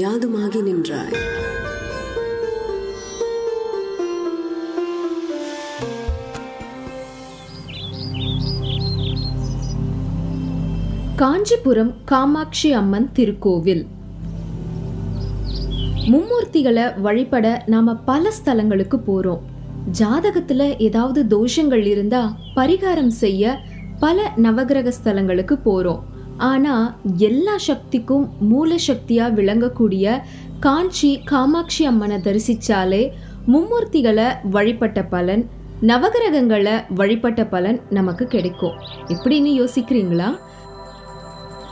யாதுமாகி நின்றாய். காஞ்சிபுரம் காமாட்சி அம்மன் திருக்கோவில். மும்மூர்த்திகளை வழிபட நாம பல ஸ்தலங்களுக்கு போறோம். ஜாதகத்துல ஏதாவது தோஷங்கள் இருந்தா பரிகாரம் செய்ய பல நவகிரக ஸ்தலங்களுக்கு போறோம். ஆனால் எல்லா சக்திக்கும் மூல சக்தியாக விளங்கக்கூடிய காஞ்சி காமாட்சி அம்மனை தரிசித்தாலே மும்மூர்த்திகளை வழிபட்ட பலன் நவகிரகங்களை வழிபட்ட பலன் நமக்கு கிடைக்கும். எப்படின்னு யோசிக்கிறீங்களா?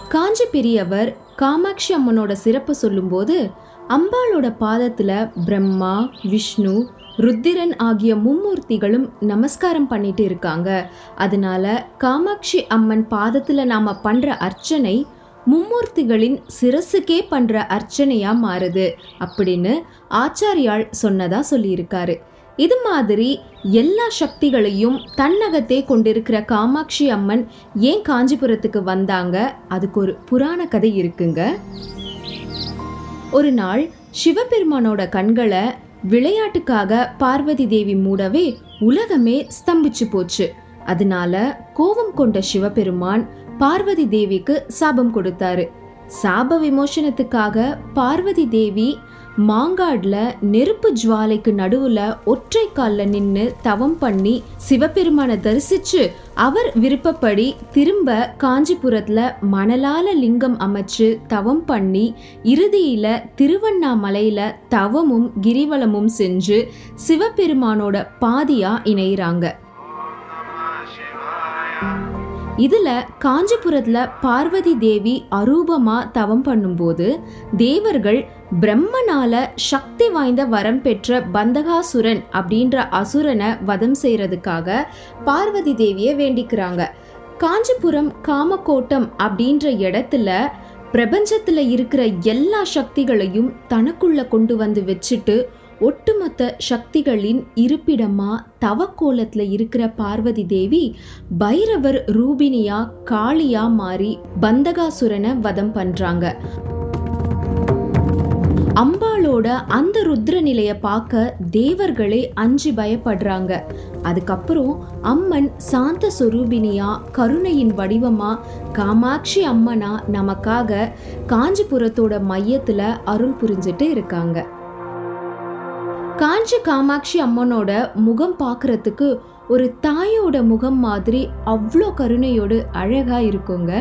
காஞ்சி பெரியவர் காமாட்சி அம்மனோட சிறப்பை சொல்லும்போது அம்பாளோட பாதத்தில் பிரம்மா விஷ்ணு ருத்திரன் ஆகிய மும்மூர்த்திகளும் நமஸ்காரம் பண்ணிட்டு இருக்காங்க. அதனால காமாட்சி அம்மன் பாதத்துல நாம பண்ற அர்ச்சனை மும்மூர்த்திகளின் சிரசுக்கே பண்ற அர்ச்சனையா மாறுது அப்படின்னு ஆச்சாரியாள் சொன்னதா சொல்லியிருக்காரு. இது மாதிரி எல்லா சக்திகளையும் தன்னகத்தே கொண்டிருக்கிற காமாட்சி அம்மன் ஏன் காஞ்சிபுரத்துக்கு வந்தாங்க? அதுக்கு ஒரு புராண கதை இருக்குங்க. ஒரு நாள் சிவபெருமானோட கண்களை விளையாட்டுக்காக பார்வதி தேவி மூடவே உலகமே ஸ்தம்பிச்சு போச்சு. அதனால கோபம் கொண்ட சிவபெருமான் பார்வதி தேவிக்கு சாபம் கொடுத்தாரு. சாப விமோசனத்துக்காக பார்வதி தேவி மாங்காடுல நெருப்பு ஜுவாலைக்கு நடுவுல ஒற்றை கால்ல நின்னு தவம் பண்ணி சிவபெருமானை தரிசிச்சு அவர் விருப்பப்படி திரும்ப காஞ்சிபுரத்துல மணலால லிங்கம் அமைச்சு தவம் பண்ணி இறுதியில திருவண்ணாமலையில தவமும் கிரிவலமும் செஞ்சு சிவபெருமானோட பாதியா இணையிறாங்க. இதுல காஞ்சிபுரத்துல பார்வதி தேவி அரூபமா தவம் பண்ணும்போது தேவர்கள் பிரம்மனால சக்தி வாய்ந்த வரம் பெற்ற பந்தகாசுரன் அப்படின்ற அசுரனை வதம் செய்யறதுக்காக பார்வதி தேவியை வேண்டிக்கிறாங்க. காஞ்சிபுரம் காமக்கோட்டம் அப்படின்ற இடத்துல பிரபஞ்சத்துல இருக்கிற எல்லா சக்திகளையும் தனக்குள்ள கொண்டு வந்து வச்சுட்டு ஒட்டுமொத்த சக்திகளின் இருப்பிடமா தவக்கோலத்துல இருக்கிற பார்வதி தேவி பைரவர் ரூபினியா காளியா மாறி பந்தகாசுரனை வதம் பண்றாங்க. அம்பாளோட அந்த ருத்ர நிலைய பார்க்க தேவர்களே அஞ்சு பயப்படுறாங்க. அதுக்கப்புறம் அம்மன் சாந்த சுரூபினியா கருணையின் வடிவமா காமாட்சி அம்மனா நமக்காக காஞ்சிபுரத்தோட மையத்துல அருள் புரிஞ்சிட்டு இருக்காங்க. காஞ்சி காமாட்சி அம்மனோட முகம் பார்க்கறதுக்கு ஒரு தாயோட முகம் மாதிரி அவ்வளோ கருணையோடு அழகா இருக்குங்க.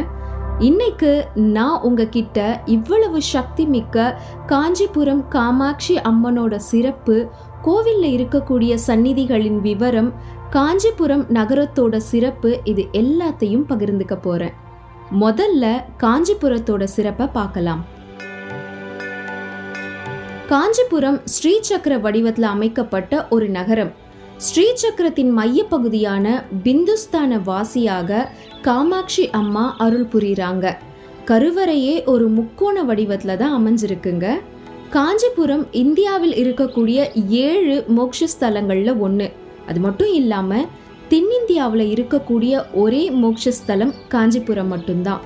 இன்னைக்கு நான் உங்ககிட்ட இவ்வளவு சக்தி மிக்க காஞ்சிபுரம் காமாட்சி அம்மனோட சிறப்பு கோவில்ல இருக்கக்கூடிய சந்நிதிகளின் விவரம் காஞ்சிபுரம் நகரத்தோட சிறப்பு இது எல்லாத்தையும் பகிர்ந்துக்க போறேன். முதல்ல காஞ்சிபுரத்தோட சிறப்பை பார்க்கலாம். காஞ்சிபுரம் ஸ்ரீசக்கர வடிவத்தில் அமைக்கப்பட்ட ஒரு நகரம். ஸ்ரீசக்கரத்தின் மையப்பகுதியான பிந்துஸ்தான வாசியாக காமாட்சி அம்மா அருள் புரியுறாங்க. கருவறையே ஒரு முக்கோண வடிவத்துல தான் அமைஞ்சிருக்குங்க. காஞ்சிபுரம் இந்தியாவில் இருக்கக்கூடிய ஏழு மோக்ஷஸ்தலங்களில் ஒன்று அது மட்டும் இல்லாம தென்னிந்தியாவில் இருக்கக்கூடிய ஒரே மோக்ஷஸ்தலம் காஞ்சிபுரம் மட்டும்தான்.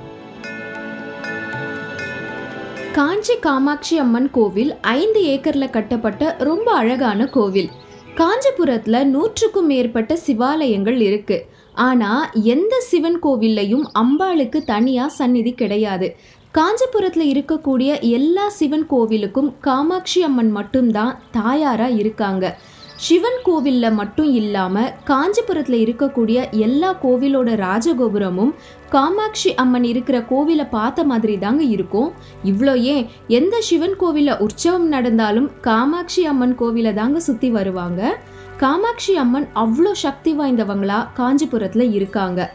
காஞ்சி காமாட்சி அம்மன் கோவில் ஐந்து ஏக்கர்ல கட்டப்பட்ட ரொம்ப அழகான கோவில். காஞ்சிபுரத்துல நூற்றுக்கும் மேற்பட்ட சிவாலயங்கள் இருக்கு. ஆனா எந்த சிவன் கோவில்லையும் அம்பாளுக்கு தனியா சந்நிதி கிடையாது. காஞ்சிபுரத்துல இருக்கக்கூடிய எல்லா சிவன் கோவிலுக்கும் காமாட்சி அம்மன் மட்டும்தான் தாயாரா இருக்காங்க. சிவன் கோவிலில் மட்டும் இல்லாமல் காஞ்சிபுரத்தில் இருக்கக்கூடிய எல்லா கோவிலோட ராஜகோபுரமும் காமாட்சி அம்மன் இருக்கிற கோவிலை பார்த்த மாதிரி தாங்க இருக்கும். இவ்வளோ ஏன்? எந்த சிவன் கோவிலில் உற்சவம் நடந்தாலும் காமாட்சி அம்மன் கோவிலை தாங்க சுற்றி வருவாங்க. காமாட்சி அம்மன் அவ்வளோ சக்தி வாய்ந்தவங்களா காஞ்சிபுரத்தில் இருக்காங்க.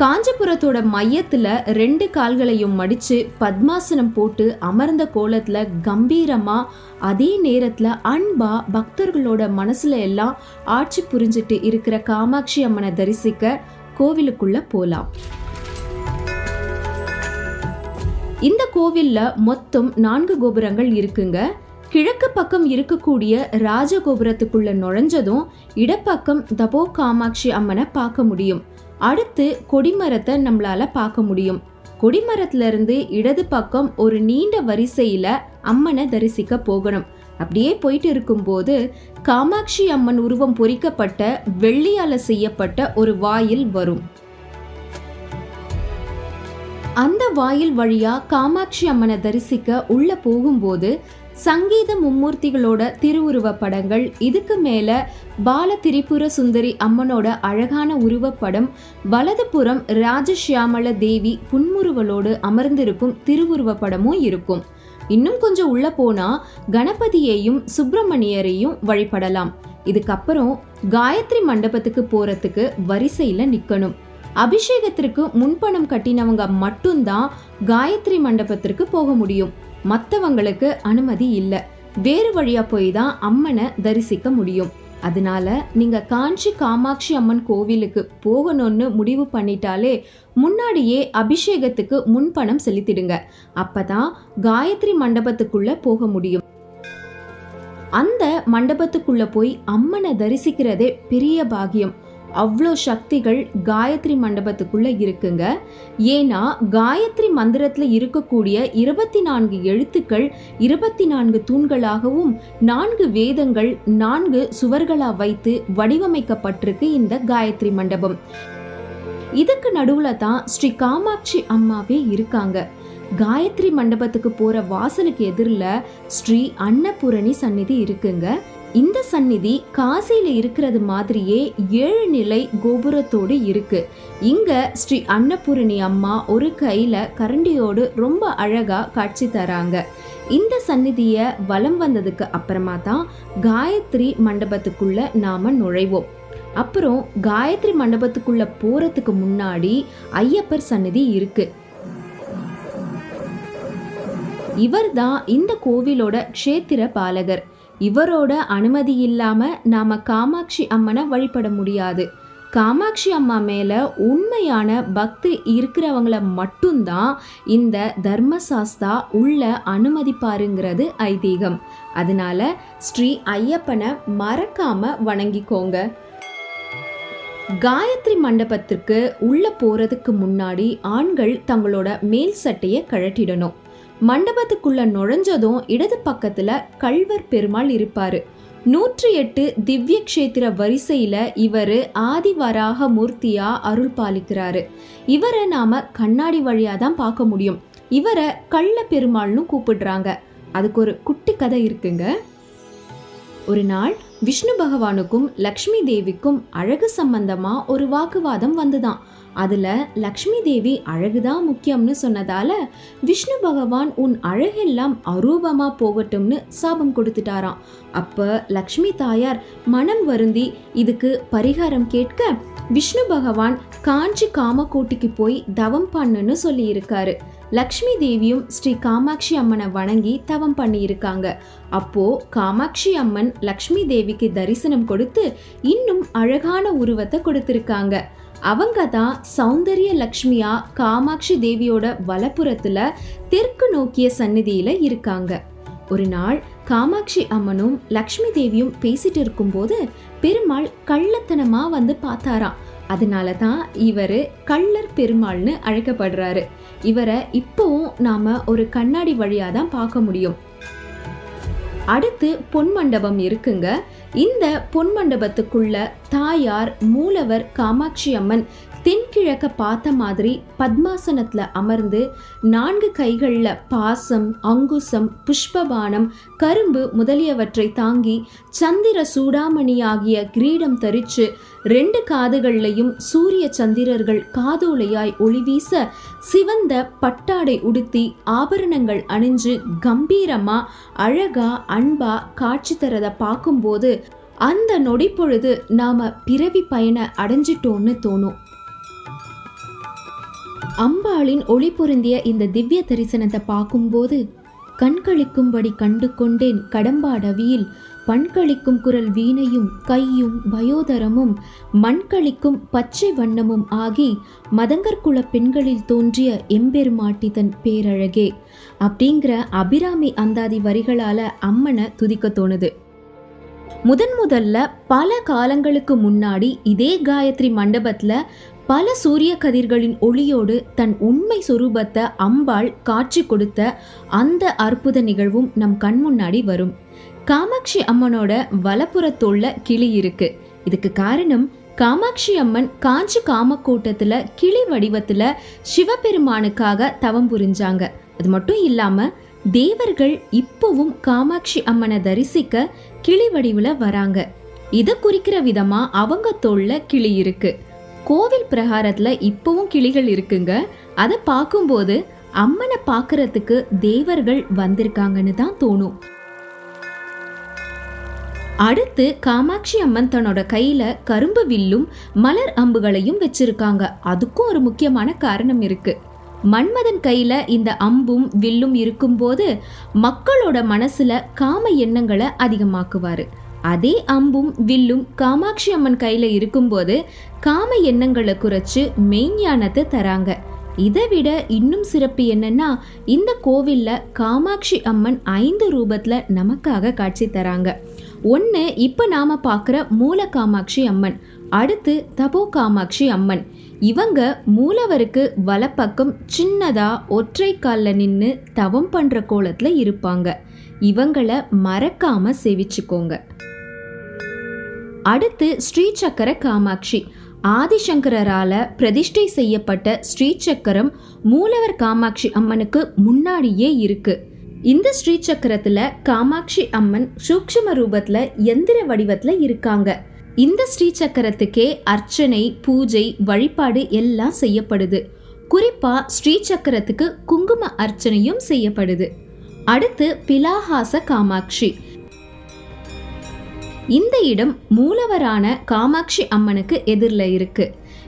காஞ்சிபுரத்தோட மையத்துல ரெண்டு கால்களையும் மடிச்சு பத்மாசனம் போட்டு அமர்ந்த கோலத்துல கம்பீரமா அதே நேரத்துல அன்பா பக்தர்களோட மனசுல எல்லாம் ஆட்சி புரிஞ்சிட்டு இருக்கிற காமாட்சி அம்மனை தரிசிக்க கோவிலுக்குள்ள போலாம். இந்த கோவில்ல மொத்தம் நான்கு கோபுரங்கள் இருக்குங்க. கிழக்கு பக்கம் இருக்கக்கூடிய ராஜகோபுரத்துக்குள்ள நுழைஞ்சதும் இடப்பக்கம் தபோ காமாட்சி அம்மனை பார்க்க முடியும். அடுத்து கொடிமரத்தை நம்மளால பார்க்க முடியும். கொடிமரத்துல இருந்து இடது பக்கம் ஒரு நீண்ட வரிசையில அம்மனை தரிசிக்க போகணும். அப்படியே போயிட்டு இருக்கும்போது காமாட்சி அம்மன் உருவம் பொறிக்கப்பட்ட வெள்ளியால செய்யப்பட்ட ஒரு வாயில் வரும். அந்த வாயில் வழியா காமாட்சி அம்மனை தரிசிக்க உள்ள போகும்போது சங்கீத மும்மூர்த்திகளோட திருவுருவ படங்கள். இதுக்கு மேல பால திரிபுர சுந்தரி அம்மனோட அழகான உருவப்படம் வலதுபுறம் ராஜஷியாமல தேவி புன்முறுவலோடு அமர்ந்திருக்கும் திருவுருவ படமும் இருக்கும். இன்னும் கொஞ்சம் உள்ள போனா கணபதியையும் சுப்பிரமணியரையும் வழிபடலாம். இதுக்கப்புறம் காயத்ரி மண்டபத்துக்கு போறதுக்கு வரிசையில நிக்கணும். அபிஷேகத்திற்கு முன்பணம் கட்டினவங்க மட்டும்தான் காயத்ரி மண்டபத்திற்கு போக முடியும். மற்றவங்களுக்கு அனுமதி இல்லை. வேறு வழியா போய் தான் அம்மனை தரிசிக்க முடியும். அதனால நீங்க காஞ்சி காமாட்சி அம்மன் கோவிலுக்கு போகணும்னு முடிவு பண்ணிட்டாலே முன்னாடியே அபிஷேகத்துக்கு முன்பணம் செலுத்திடுங்க. அப்பதான் காயத்ரி மண்டபத்துக்குள்ள போக முடியும். அந்த மண்டபத்துக்குள்ள போய் அம்மனை தரிசிக்கிறதே பெரிய பாகியம் அவ்வளோ சக்திகள் காயத்ரி மண்டபத்துக்குள்ளே இருக்குங்க. ஏன்னா காயத்ரி மந்திரத்தில் இருக்கக்கூடிய இருபத்தி நான்கு எழுத்துக்கள் இருபத்தி நான்கு தூண்களாகவும் நான்கு வேதங்கள் நான்கு சுவர்களாக வைத்து வடிவமைக்கப்பட்டிருக்கு இந்த காயத்ரி மண்டபம். இதுக்கு நடுவில் தான் ஸ்ரீ காமாட்சி அம்மாவே இருக்காங்க. காயத்ரி மண்டபத்துக்கு போகிற வாசலுக்கு எதிரில் ஸ்ரீ அன்னபூரணி சந்நிதி இருக்குங்க. இந்த சந்நிதி காசியில இருக்கிறது மாதிரியே ஏழு நிலை கோபுரத்தோடு இருக்கு. இங்க ஸ்ரீ அன்னபூரணி அம்மா ஒரு கையில கரண்டியோடு ரொம்ப அழகா காட்சி தராங்க. இந்த சந்நிதிய வலம் வந்ததுக்கு அப்புறமா தான் காயத்ரி மண்டபத்துக்குள்ள நாம நுழைவோம். அப்புறம் காயத்ரி மண்டபத்துக்குள்ள போறதுக்கு முன்னாடி ஐயப்பர் சந்நிதி இருக்கு. இவர் தான் இந்த கோவிலோட க்ஷேத்திர பாலகர். இவரோட அனுமதி இல்லாம நாம காமாட்சி அம்மனை வழிபட முடியாது. காமாட்சி அம்மா மேல உண்மையான பக்தி இருக்கிறவங்கள மட்டும்தான் இந்த தர்மசாஸ்தா உள்ள அனுமதிப்பாருங்கிறது ஐதீகம். அதனால ஸ்ரீ ஐயப்பனை மறக்காம வணங்கிக்கோங்க. காயத்ரி மண்டபத்திற்கு உள்ள போறதுக்கு முன்னாடி ஆண்கள் தங்களோட மேல் சட்டையை கழட்டிடணும். மண்டபத்துக்குள்ள நுழைஞ்சதும் இடது பக்கத்துல கல்வர் பெருமாள் இருப்பாரு. நூற்றி எட்டு திவ்ய கஷேத்திர வரிசையில இவர் ஆதிவராக மூர்த்தியா அருள் பாலிக்கிறாரு. இவரை நாம கண்ணாடி வழியா தான் பார்க்க முடியும். இவரை கள்ள பெருமாள்னு கூப்பிடுறாங்க. அதுக்கு ஒரு குட்டி கதை இருக்குங்க. ஒரு நாள் விஷ்ணு பகவானுக்கும் லக்ஷ்மி தேவிக்கும் அழகு சம்பந்தமா ஒரு வாக்குவாதம் வந்துதான். அதுல லக்ஷ்மி தேவி அழகுதான் முக்கியம்னு சொன்னதால விஷ்ணு பகவான் உன் அழகெல்லாம் அரூபமா போகட்டும்னு சாபம் கொடுத்துட்டாராம். அப்ப லக்ஷ்மி தாயார் மனம் வருந்தி இதுக்கு பரிகாரம் கேட்க விஷ்ணு பகவான் காஞ்சி காமக்கோட்டிக்கு போய் தவம் பண்ணுன்னு சொல்லியிருக்காரு. லக்ஷ்மி தேவியும் ஸ்ரீ காமாட்சி அம்மனை வணங்கி தவம் பண்ணியிருக்காங்க. அப்போ காமாட்சி அம்மன் லக்ஷ்மி தேவிக்கு தரிசனம் கொடுத்து இன்னும் அழகான உருவத்தை கொடுத்திருக்காங்க. அவங்க தான் சௌந்தரிய லக்ஷ்மியா காமாட்சி தேவியோட வலப்புறத்துல தெற்கு நோக்கிய சந்நிதியில இருக்காங்க. ஒரு நாள் காமாட்சி அம்மனும் லக்ஷ்மி தேவியும் பேசிட்டு இருக்கும்போது பெருமாள் கள்ளத்தனமா வந்து பார்த்தாராம். அதனால தான் இவர் கள்ளர் பெருமாள்னு அழைக்கப்படுறாரு. இவரை இப்போவும் நாம ஒரு கண்ணாடி வழியா தான் பார்க்க முடியும். அடுத்து பொன் மண்டபம் இருக்குங்க. இந்த பொன் மண்டபத்துக்குள்ள தாயார் மூலவர் காமாட்சி அம்மன் தென்கிழக்க பார்த்த மாதிரி பத்மாசனத்துல அமர்ந்து நான்கு கைகள்ல பாசம் அங்குசம் புஷ்பபானம் கரும்பு முதலியவற்றை தாங்கி சந்திர சூடாமணி ஆகிய கிரீடம் தரிச்சு ரெண்டு காதுகள்லையும் சூரிய சந்திரர்கள் காதோலையாய் ஒளி வீச சிவந்த பட்டாடை உடுத்தி ஆபரணங்கள் அணிஞ்சு கம்பீரமா அழகா அன்பா காட்சி தரத பார்க்கும்போது அந்த நொடி பொழுது நாம பிறவி பயண அடைஞ்சிட்டோன்னு தோணும். அம்பாளின் ஒளி பொருந்திய இந்த திவ்ய தரிசனத்தை பார்க்கும்போது கண்களிக்கும்படி கண்டு கொண்டேன் கடம்பாடவியில் பண்களிக்கும் குரல் வீணையும் கையும் பயோதரமும் மண்களிக்கும் பச்சை வண்ணமும் ஆகி மதங்கற்குல பெண்களில் தோன்றிய எம்பெருமாட்டி தன் பேரழகே. அப்படிங்கிற அபிராமி அந்தாதி வரிகளால அம்மனை துதிக்க தோணுது. முதன் முதல்ல பல காலங்களுக்கு முன்னாடி இதே காயத்ரி மண்டபத்துல பல சூரிய கதிர்களின் ஒளியோடு தன் உண்மை சுரூபத்தை அம்பாள் காட்சி கொடுத்த அந்த அற்புத நிகழ்வும் நம் கண் முன்னாடி வரும். காமாட்சி அம்மனோட வலப்புறத்தோள்ள கிளி இருக்கு. இதுக்கு காரணம் காமாட்சி அம்மன் காஞ்சி காமக்கூட்டத்துல கிளி வடிவத்துல சிவபெருமானுக்காக தவம் புரிஞ்சாங்க. அது மட்டும் இல்லாம தேவர்கள் இப்பவும் காமாட்சி அம்மனை தரிசிக்க கிளி வடிவுல வராங்க. இதை குறிக்கிற விதமா அவங்க தோல்ல கிளி இருக்கு. கோவில் பிரகாரத்துல இப்பவும் கிளிகள் இருக்குங்க. அதை பார்க்கும்போது அம்மனை பார்க்கறதுக்கு தேவர்கள் வந்திருக்காங்கன்னு தான் தோணும். அடுத்து காமாட்சி அம்மன் தன்னோட கையில கரும்பு வில்லும் மலர் அம்புகளையும் வச்சிருக்காங்க. அதுக்கும் ஒரு முக்கியமான காரணம் இருக்கு. மன்மதன் கையில இந்த அம்பும் வில்லும் இருக்கும்போது மக்களோட மனசுல காம எண்ணங்களை அதிகமாக்குவாரு. அதே அம்பும் வில்லும் காமாட்சி அம்மன் கையில இருக்கும்போது காம எண்ணங்களை குறைச்சு மெய்ஞானத்தை தராங்க. இதை விட இன்னும் சிறப்பு என்னன்னா இந்த கோவில்ல காமாட்சி அம்மன் ஐந்து ரூபத்துல நமக்காக காட்சி தராங்க. ஒன்று இப்போ நாம் பார்க்குற மூல காமாட்சி அம்மன். அடுத்து தபோ காமாட்சி அம்மன். இவங்க மூலவருக்கு வலப்பக்கம் சின்னதா ஒற்றை காலில் நின்று தவம் பண்ற கோலத்துல இருப்பாங்க. இவங்கள மறக்காம சேவிச்சுக்கோங்க. அடுத்து ஸ்ரீ சக்கர காமாட்சி. ஆதிசங்கரால பிரதிஷ்டை செய்யப்பட்ட ஸ்ரீ சக்கரம் மூலவர் காமாட்சி அம்மனுக்கு முன்னாடியே இருக்கு. இந்த ஸ்ரீ சக்கரத்துல காமாட்சி அம்மன் சூக்ஷ்ம ரூபத்துல எந்திர வடிவத்துல இருக்காங்க. இந்த ஸ்ரீ சக்கரத்துக்கே அர்ச்சனை பூஜை வழிபாடு எல்லாம் செய்யப்படுது. குறிப்பா ஸ்ரீ சக்கரத்துக்கு குங்கும அர்ச்சனையும் செய்யப்படுது. அடுத்து பிலாஹாச காமாட்சி. இந்த இடம் மூலவரான காமாட்சி அம்மனுக்கு எதிரில் இருக்கு.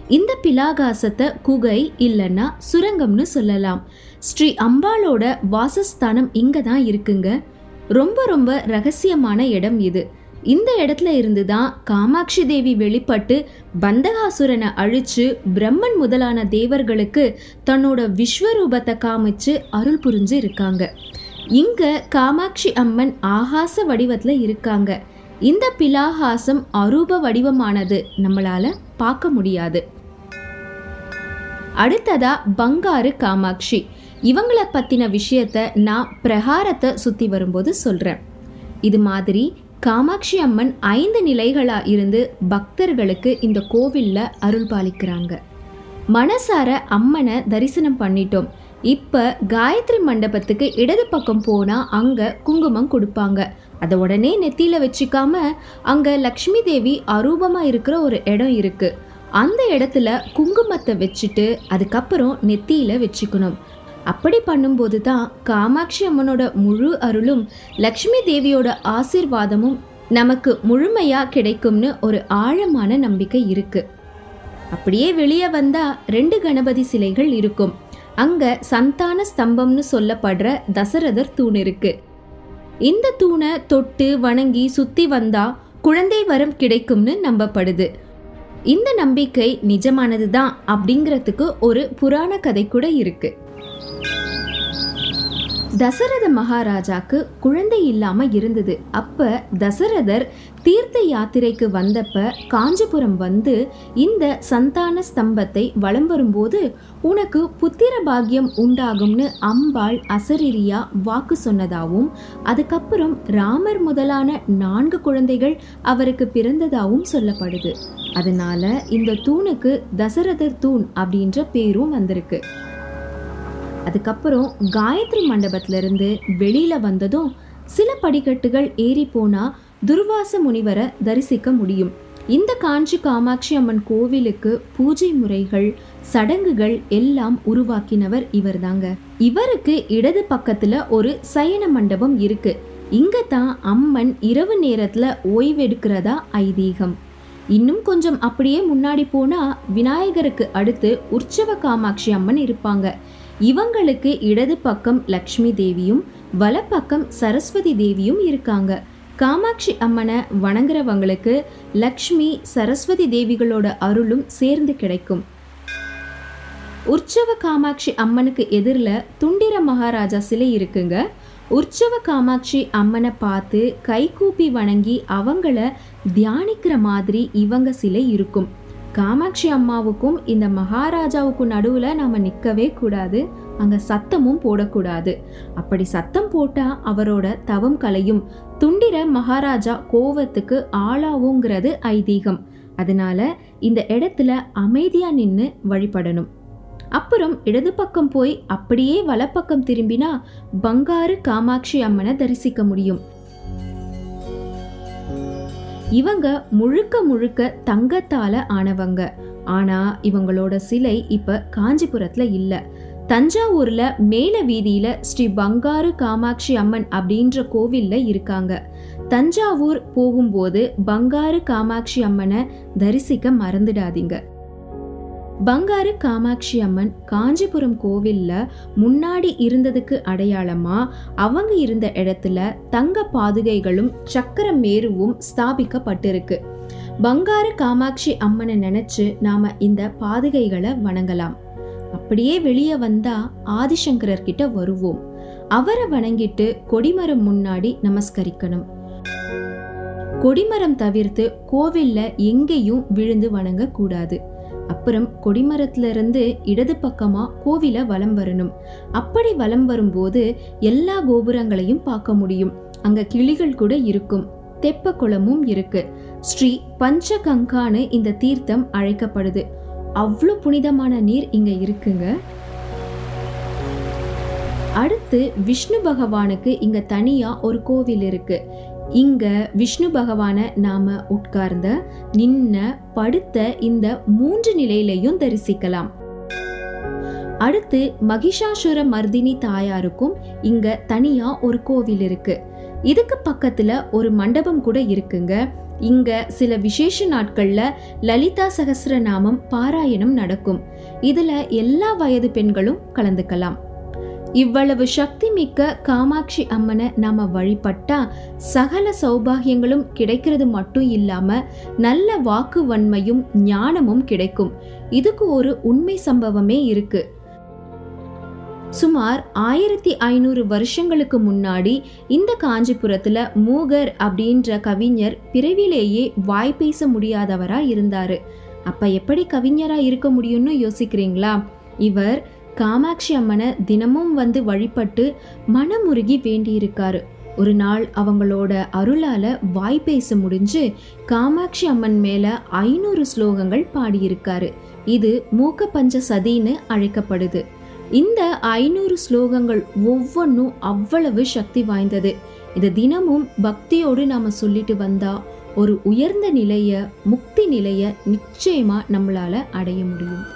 இந்த பிலாகாசத்தை குகை இல்லைன்னா சுரங்கம்னு சொல்லலாம். ஸ்ரீ அம்பாளோட வாசஸ்தானம் இங்கே தான் இருக்குங்க. ரொம்ப ரொம்ப ரகசியமான இடம் இது. இந்த இடத்துல இருந்து தான் காமாட்சி தேவி வெளிப்பட்டு பந்தகாசுரனை அழிச்சு பிரம்மன் முதலான தேவர்களுக்கு தன்னோட விஸ்வரூபத்தை காமிச்சு அருள் புரிஞ்சு இருக்காங்க. இங்க காமாட்சி அம்மன் ஆகாச வடிவத்துல இருக்காங்க. இந்த பிலாஹாசம் அரூப வடிவமானது நம்மளால பார்க்க முடியாது. அடுத்ததா பங்காரு காமாட்சி. இவங்கள பத்தின விஷயத்த நான் பிரகாரத்தை சுத்தி வரும்போது சொல்றேன். இது மாதிரி காமாட்சி அம்மன் ஐந்து நிலைகளா இருந்து பக்தர்களுக்கு இந்த கோவில்ல அருள் பாலிக்கிறாங்க. மனசார அம்மனை தரிசனம் பண்ணிட்டோம். இப்ப காயத்ரி மண்டபத்துக்கு இடது பக்கம் போனா அங்க குங்குமம் கொடுப்பாங்க. அதை உடனே நெத்தியில் வச்சுக்காம அங்கே லக்ஷ்மி தேவி அரூபமாக இருக்கிற ஒரு இடம் இருக்குது அந்த இடத்துல குங்குமத்தை வச்சுட்டு அதுக்கப்புறம் நெத்தியில் வச்சுக்கணும். அப்படி பண்ணும்போது தான் காமாட்சி அம்மனோட முழு அருளும் லக்ஷ்மி தேவியோட ஆசீர்வாதமும் நமக்கு முழுமையாக கிடைக்கும்னு ஒரு ஆழமான நம்பிக்கை இருக்குது அப்படியே வெளியே வந்தால் ரெண்டு கணபதி சிலைகள் இருக்கும். அங்கே சந்தான ஸ்தம்பம்னு சொல்லப்படுற தசரதர் தூண் இருக்குது இந்த தூணை தொட்டு வணங்கி சுத்தி வந்தா குழந்தை வரம் கிடைக்கும்னு நம்பப்படுது. இந்த நம்பிக்கை நிஜமானதுதான் அப்படிங்கிறதுக்கு ஒரு புராண கதை கூட இருக்கு. தசரத மகாராஜாக்கு குழந்தை இல்லாம இருந்தது. அப்ப தசரதர் தீர்த்த யாத்திரைக்கு வந்தப்ப காஞ்சிபுரம் வந்து இந்த சந்தான ஸ்தம்பத்தை வலம் வரும்போது உனக்கு புத்திர பாக்கியம் உண்டாகும்னு அம்பாள் அசரிரியா வாக்கு சொன்னதாகவும் அதுக்கப்புறம் ராமர் முதலான நான்கு குழந்தைகள் அவருக்கு பிறந்ததாகவும் சொல்லப்படுது. அதனால இந்த தூணுக்கு தசரதர் தூண் அப்படின்ற பேரும் வந்திருக்கு. அதுக்கப்புறம் காயத்ரி மண்டபத்திலிருந்து வெளியில் வந்ததும் சில படிக்கட்டுகள் ஏறி போனால் துர்வாச முனிவரை தரிசிக்க முடியும். இந்த காஞ்சி காமாட்சி அம்மன் கோவிலுக்கு பூஜை முறைகள் சடங்குகள் எல்லாம் உருவாக்கினவர் இவர் தாங்க இவருக்கு இடது பக்கத்துல ஒரு சயன மண்டபம் இருக்கு. இங்க தான் அம்மன் இரவு நேரத்துல ஓய்வெடுக்கிறதா ஐதீகம். இன்னும் கொஞ்சம் அப்படியே முன்னாடி போனா விநாயகருக்கு அடுத்து உற்சவ காமாட்சி அம்மன் இருப்பாங்க. இவங்களுக்கு இடது பக்கம் லக்ஷ்மி தேவியும் வலப்பக்கம் சரஸ்வதி தேவியும் இருக்காங்க. காமாட்சி அம்மனை வணங்குறவங்களுக்கு லக்ஷ்மி சரஸ்வதி தேவிகளோட அருளும் சேர்ந்து கிடைக்கும். உற்சவ காமாட்சி அம்மனுக்கு எதிரில் துண்டிர மகாராஜா சிலை இருக்குங்க. உற்சவ காமாட்சி அம்மனை பார்த்து கைகூப்பி வணங்கி அவங்கள தியானிக்கிற மாதிரி இவங்க சிலை இருக்கும். காமாட்சி அம்மாவுக்கும் இந்த மகாராஜாவுக்கும் நடுவில் நாம் நிற்கவே கூடாது. அங்கே சத்தமும் போடக்கூடாது. அப்படி சத்தம் போட்டால் அவரோட தவம் கலையும். துண்டிர மகாராஜா கோவத்துக்கு ஆளாவுங்கிறது ஐதீகம். அதனால இந்த இடத்துல அமைதியாக நின்று வழிபடணும். அப்புறம் இடது பக்கம் போய் அப்படியே வலப்பக்கம் திரும்பினா பங்காரு காமாட்சி அம்மனை தரிசிக்க முடியும். இவங்க முழுக்க முழுக்க தங்கத்தால ஆனவங்க. ஆனா இவங்களோட சிலை இப்ப காஞ்சிபுரத்துல இல்ல. தஞ்சாவூர்ல மேல வீதியில ஸ்ரீ பங்காரு காமாட்சி அம்மன் அப்படின்ற கோவில்ல இருக்காங்க. தஞ்சாவூர் போகும்போது பங்காரு காமாட்சி அம்மனை தரிசிக்க மறந்துடாதீங்க. பங்காரு காமாட்சி அம்மன் காஞ்சிபுரம் கோவில்ல முன்னாடி இருந்ததுக்கு அடையாளமா? அவங்க இருந்த இடத்துல தங்க பாதுகைகளும் சக்கர மேருவும் ஸ்தாபிக்கப்பட்டிருக்கு. பங்காரு காமாட்சி அம்மனை நினைச்சு நாம இந்த பாதுகைகளை வணங்கலாம். அப்படியே வெளியே வந்தா ஆதிசங்கரர் கிட்ட வருவோம். அவரை வணங்கிட்டு கொடிமரம் முன்னாடி நமஸ்கரிக்கணும். கொடிமரம் தவிர்த்து கோவில்ல எங்கேயும் விழுந்து வணங்க கூடாது அப்புறம் கொடிமரத்துல இருந்து இடது பக்கமா கோவில வலம் வரணும். அப்படி வலம் வரும்போது எல்லா கோபுரங்களையும் பார்க்க முடியும். அங்க கிளிகள் கூட இருக்கும். தெப்ப குளமும் இருக்கு. ஸ்ரீ பஞ்சகங்கான்னு இந்த தீர்த்தம் அழைக்கப்படுது. அவ்வளோ புனிதமான நீர் இங்க இருக்குங்க. அடுத்து விஷ்ணு பகவானுக்கு இங்க தனியா ஒரு கோவில் இருக்கு. இங்க விஷ்ணு பகவான நாம உட்கார்ந்த நின்ன படுத்த இந்த மூன்று நிலையிலையும் தரிசிக்கலாம். அடுத்து மகிஷாசுர மர்தினி தாயாருக்கும் இங்க தனியா ஒரு கோவில் இருக்கு. இதுக்கு பக்கத்துல ஒரு மண்டபம் கூட இருக்குங்க. இங்க சில விசேஷ நாட்கள்ல லலிதா சகசிரநாமம் பாராயணம் நடக்கும். இதுல எல்லா வயது பெண்களும் கலந்துக்கலாம். இவ்வளவு சக்தி மிக்க காமாட்சி அம்மனை நாம வழிபட்டா சகல சௌபாகியங்களும் கிடைக்கிறது மட்டும் இல்லாம நல்ல வாக்கு வன்மையும் ஞானமும் கிடைக்கும். இதுக்கு ஒரு உண்மை சம்பவமே இருக்கு. சுமார் ஆயிரத்தி ஐநூறு வருஷங்களுக்கு முன்னாடி இந்த காஞ்சிபுரத்துல மூகர் அப்படின்ற கவிஞர் பிறவிலேயே வாய் பேச முடியாதவரா இருந்தாரு. அப்ப எப்படி கவிஞரா இருக்க முடியும்னு யோசிக்கிறீங்களா? இவர் காமாட்சி அம்மனை தினமும் வந்து வழிபட்டு மனமுருகி வேண்டியிருக்காரு. ஒரு நாள் அவங்களோட அருளால வாய் பேச முடிஞ்சு காமாட்சி அம்மன் மேல ஐநூறு ஸ்லோகங்கள் பாடியிருக்காரு. இது மூக்க பஞ்ச சதின்னு அழைக்கப்படுது. இந்த ஐநூறு ஸ்லோகங்கள் ஒவ்வொன்றும் அவ்வளவு சக்தி வாய்ந்தது. இதை தினமும் பக்தியோடு நாம சொல்லிட்டு வந்தா ஒரு உயர்ந்த நிலைய முக்தி நிலைய நிச்சயமா நம்மளால அடைய முடியும்.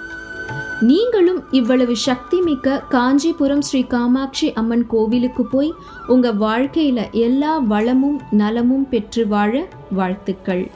நீங்களும் இவ்வளவு சக்தி மிக்க காஞ்சிபுரம் ஸ்ரீ காமாட்சி அம்மன் கோவிலுக்கு போய் உங்க வாழ்க்கையில எல்லா வளமும் நலமும் பெற்று வாழ வாழ்த்துக்கள்.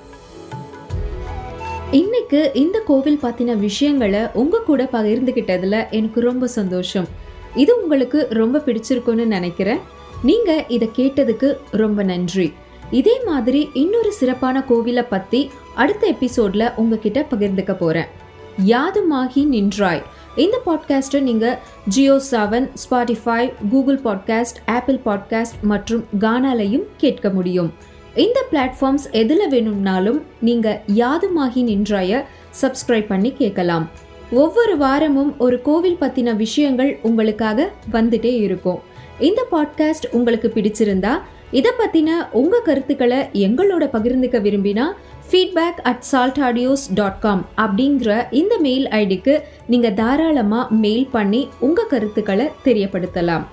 இன்னைக்கு இந்த கோவில் பத்தின விஷயங்களை உங்க கூட பகிர்ந்துகிட்டதுல எனக்கு ரொம்ப சந்தோஷம். இது உங்களுக்கு ரொம்ப பிடிச்சிருக்கும்னு நினைக்கிறேன். நீங்க இதை கேட்டதுக்கு ரொம்ப நன்றி. இதே மாதிரி இன்னொரு சிறப்பான கோவிலை பத்தி அடுத்த எபிசோட்ல உங்ககிட்ட பகிர்ந்துக்க போறேன். யாதுமாகி நின்றாய். இந்த பாட்காஸ்ட்டை நீங்கள் Jio Saavn Spotify Google podcast Apple podcast மற்றும் கானாலையும் கேட்க முடியும். இந்த பிளாட்ஃபார்ம்ஸ் எதில் வேணும்னாலும் நீங்கள் யாதுமாகி நின்றாய சப்ஸ்கிரைப் பண்ணி கேட்கலாம். ஒவ்வொரு வாரமும் ஒரு கோவில் பற்றின விஷயங்கள் உங்களுக்காக வந்துட்டே இருக்கும். இந்த பாட்காஸ்ட் உங்களுக்கு பிடிச்சிருந்தா இதை பற்றின உங்கள் கருத்துக்களை எங்களோட பகிர்ந்துக்க விரும்பினா feedback at salt audios dot com அப்படிங்கிற இந்த மெயில் ஐடிக்கு நீங்கள் தாராளமாக மெயில் பண்ணி உங்கள் கருத்துக்களை தெரியப்படுத்தலாம்.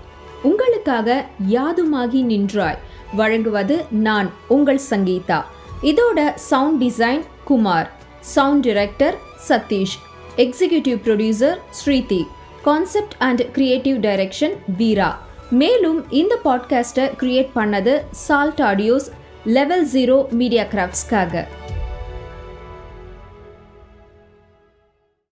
உங்களுக்காக யாதுமாகி நின்றாய்? வழங்குவது நான் உங்கள் சங்கீதா. இதோட sound design Kumar. Sound director Sathish. Executive producer Shridhi. Concept and creative direction Veera. மேலும் இந்த பாட்காஸ்ட்டை கிரியேட் பண்ணது salt audios level zero media கிராஃப்ட்ஸ்க்காக